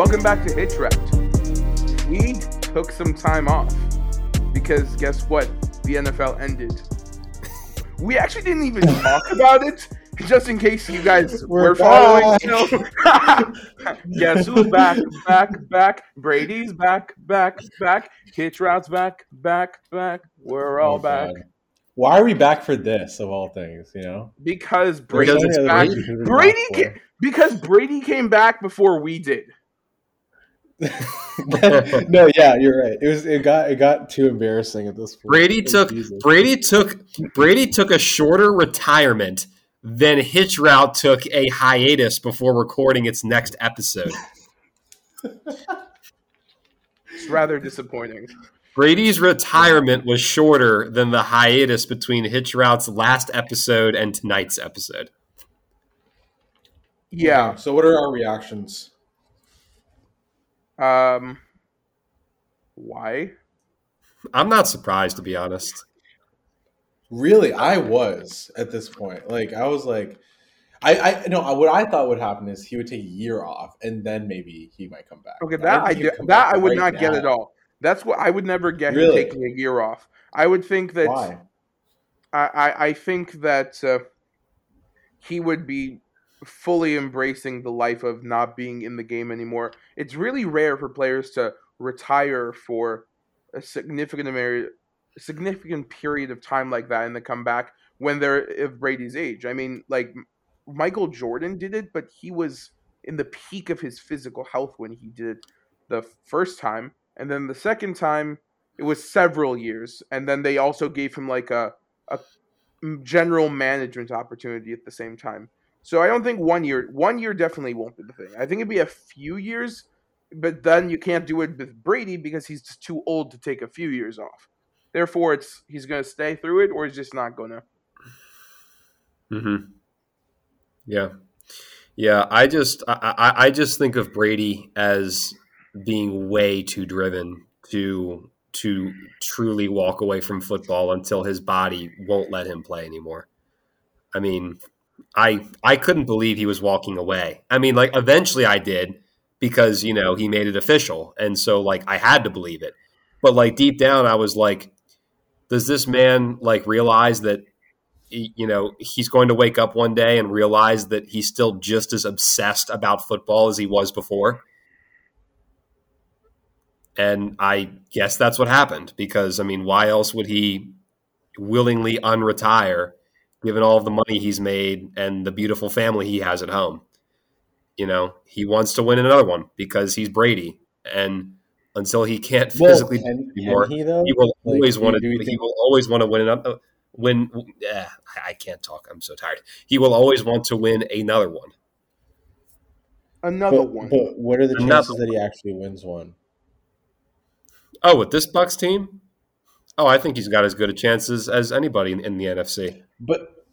Welcome back to Hitch Route. We took some time off because guess what? The NFL ended. We actually didn't even talk about it, just in case you guys We're were following. You know? guess who's back? Back, back. Brady's back, back, back. Hitch Route's back, back, back. We're all Oh, back God. Why are we back for this of all things? You know, because Brady's so many other back. reasons we're Brady, back ca- because Brady came back before we did. For. no, yeah, you're right. It was it got it got too embarrassing at this point. Brady Oh, took Jesus. Brady took Brady took a shorter retirement than Hitch Route took a hiatus before recording its next episode. It's rather disappointing. Brady's retirement was shorter than the hiatus between Hitch Route's last episode and tonight's episode. Yeah. So, what are our reactions? Um. Why? I'm not surprised to be honest. Really, I was at this point. Like, I was like, I, I no. What I thought would happen is he would take a year off, and then maybe he might come back. Okay, that don't I think he'd that I would right not get now. at all. That's what I would never get him Really? taking a year off. I would think that Why? I, I I think that uh, he would be fully embracing the life of not being in the game anymore. It's really rare for players to retire for a significant amount, significant period of time like that and then come back when they're of Brady's age. I mean, like Michael Jordan did it, but he was in the peak of his physical health when he did it the first time, and then the second time it was several years, and then they also gave him like a a general management opportunity at the same time. So I don't think one year one year definitely won't be the thing. I think it'd be a few years, but then you can't do it with Brady because he's just too old to take a few years off. Therefore, it's he's gonna stay through it or he's just not gonna. Mm-hmm. Yeah, yeah. I just I I just think of Brady as being way too driven to to truly walk away from football until his body won't let him play anymore. I mean, I I couldn't believe he was walking away. I mean, like eventually I did because you know he made it official, and so like I had to believe it. But like deep down, I was like, does this man like realize that you know he's going to wake up one day and realize that he's still just as obsessed about football as he was before? And I guess that's what happened because I mean, why else would he willingly unretire given all of the money he's made and the beautiful family he has at home? You know, he wants to win another one because he's Brady and until he can't Well, physically do can, it anymore, can he though? he will Like, always want to do we he will always want to win another win eh, I- I can't talk. I'm so tired. He will always want to win another one. Another But, one. but what are the Another chances that he actually wins one? Oh, with this Bucks team? Oh, I think he's got as good a chances as anybody in, in the NFC. But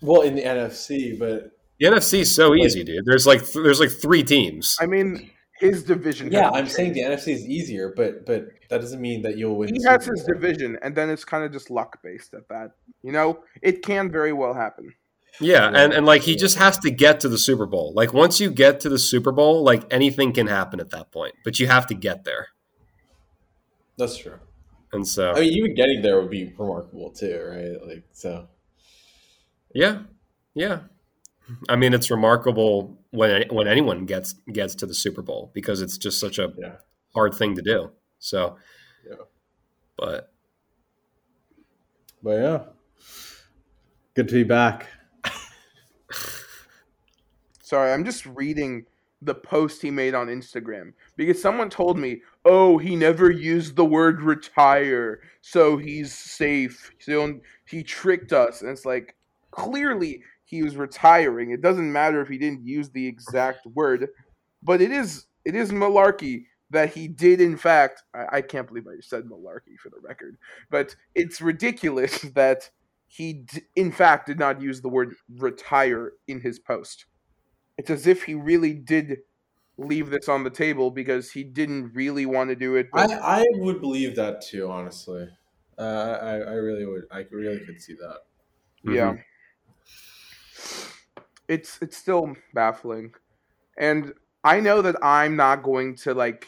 well, in the NFC, but The NFC is so easy, dude. There's like th- there's like three teams. I mean, his division. yeah, I'm saying the NFC is easier, but but that doesn't mean that you'll win. he has his Bowl. division, and then it's kind of just luck based at that. You know, it can very well happen. Yeah, Yeah. and and like he just has to get to the Super Bowl. Like once you get to the Super Bowl, like anything can happen at that point, but you have to get there. That's true. And so I mean, even getting there would be remarkable too, right? Like so. Yeah, yeah. I mean, it's remarkable when when anyone gets gets to the Super Bowl because it's just such a Yeah. hard thing to do. So, Yeah. but But yeah, good to be back. Sorry, I'm just reading the post he made on Instagram because someone told me, "Oh, he never used the word retire, so he's safe." So he tricked us, and it's like clearly he was retiring. It doesn't matter if he didn't use the exact word, but it is it is malarkey that he did in fact. I, I can't believe I said malarkey for the record, but it's ridiculous that he d- in fact did not use the word retire in his post. It's as if he really did leave this on the table because he didn't really want to do it. I, But I would believe that too, honestly. Uh, I I really would. I really could see that. yeah, it's it's still baffling, and I know that I'm not going to like.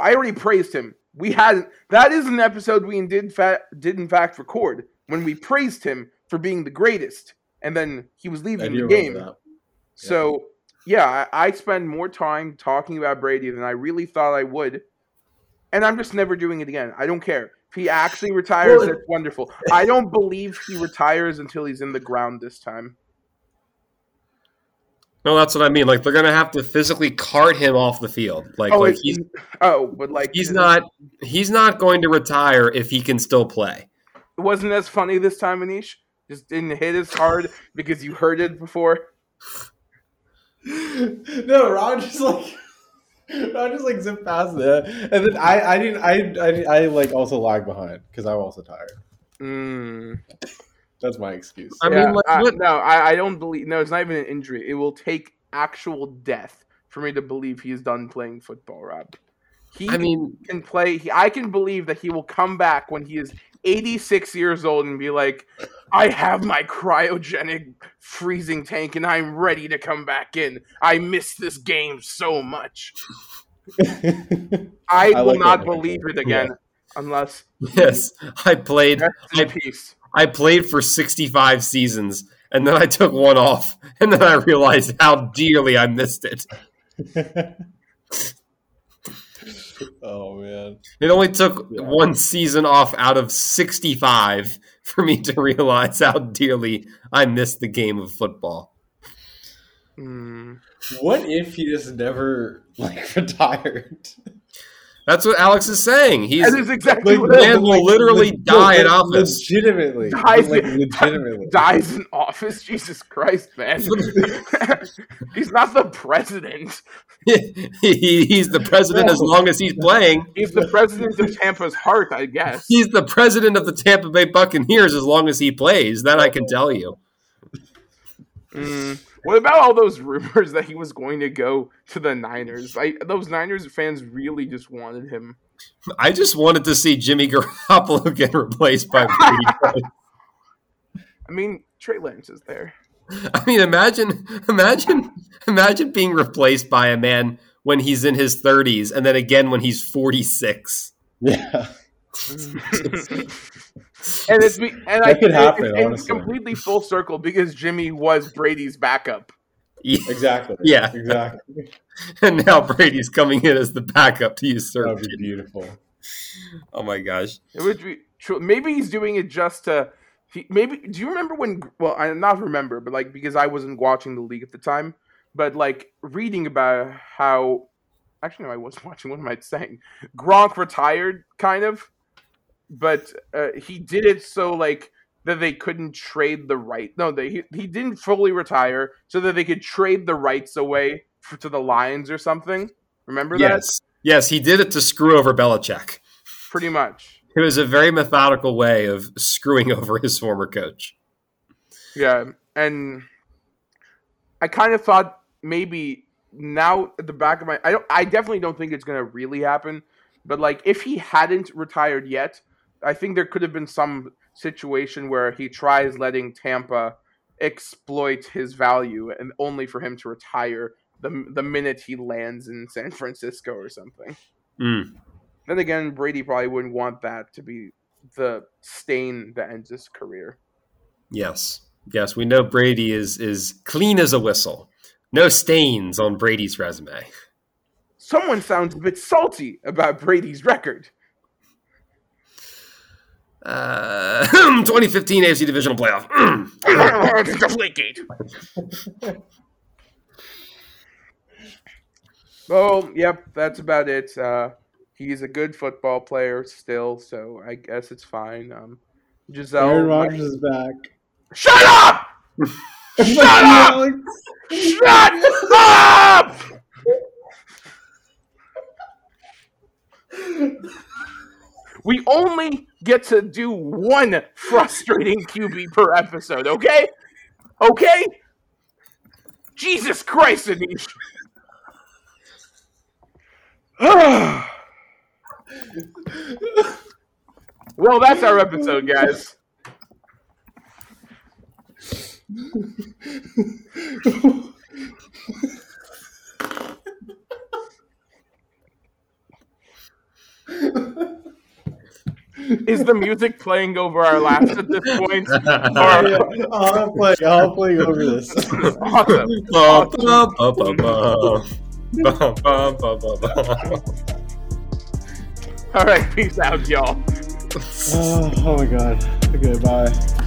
I already praised him. We had that is an episode we did fa- did in fact record when we praised him for being the greatest, and then he was leaving the game. that. So yeah, I, I spend more time talking about Brady than I really thought I would, and I'm just never doing it again. I don't care if he actually retires. Well, that's wonderful. I don't believe he retires until he's in the ground this time. No, that's what I mean. Like they're gonna have to physically cart him off the field. Like, oh, like he's oh, but like he's not he's not going to retire if he can still play. It wasn't as funny this time, Anish. Just didn't hit as hard because you heard it before. no, Ron just like Ron just like zipped past that, and then I I didn't I I, I like also lag behind because I'm also tired. Mm. That's my excuse. I Yeah, mean, like, I- what- no, I, I don't believe. No, it's not even an injury. It will take actual death for me to believe he's done playing football, Rob. He I mean, can play. He, I can believe that he will come back when he is 86 years old and be like, "I have my cryogenic freezing tank and I'm ready to come back in. I miss this game so much. I, I will like not believe it again unless yes, I played I- peace." I played for 65 seasons and then I took one off and then I realized how dearly I missed it. oh man. It only took Yeah. one season off out of 65 for me to realize how dearly I missed the game of football. Hmm. What if he just never like retired? That's what Alex is saying. He's That is exactly Like, what man will literally no, die in office. Legitimately. Dies- like legitimately. dies in office. Jesus Christ, man! he's not the president. He- he's the president as long as he's playing. He's the president of Tampa's heart, I guess. He's the president of the Tampa Bay Buccaneers as long as he plays. That I can tell you. Mm. What about all those rumors that he was going to go to the Niners? I, those Niners fans really just wanted him. I just wanted to see Jimmy Garoppolo get replaced by Brady. I mean, Trey Lance is there. I mean, imagine, imagine, imagine being replaced by a man when he's in his 30s, and then again when he's 46. Yeah. And it's be, and I That could happen, it's, it's honestly. completely full circle because Jimmy was Brady's backup. Yeah, Exactly. Yeah. Exactly. and now Brady's coming in as the backup to That usurp. would be beautiful. Oh my gosh! It would be true. Maybe he's doing it just to. He, maybe do you remember when? Well, I not remember, but like because I wasn't watching the league at the time, but like reading about how. Actually, no, I was watching. What am I saying? Gronk retired, kind of, but uh, he did it so like that they couldn't trade the right. No, they he, he didn't fully retire so that they could trade the rights away for, to the Lions or something. Remember that? Yes, yes, he did it to screw over Belichick. Pretty much. It was a very methodical way of screwing over his former coach. Yeah, and I kind of thought maybe now at the back of my I don't I definitely don't think it's gonna really happen. But like if he hadn't retired yet, I think there could have been some situation where he tries letting Tampa exploit his value and only for him to retire the the minute he lands in San Francisco or something. Mm. Then again, Brady probably wouldn't want that to be the stain that ends his career. Yes, yes, we know Brady is is clean as a whistle. No stains on Brady's resume. Someone sounds a bit salty about Brady's record. Uh, 2015 AFC Divisional Playoff. Deflategate. Oh, yep, that's about it. Uh, he's a good football player still, so I guess it's fine. Um, Gisele, Aaron Rodgers is back. shut up! Shut up! Shut up! We only get to do one frustrating QB per episode, okay? Okay? Jesus Christ, Anish. well, that's our episode, guys. Is the music playing over our laughs at this point? Oh, yeah. I'll play. I'll play over this. awesome. All right, peace out, y'all. oh, oh my god. Okay, bye.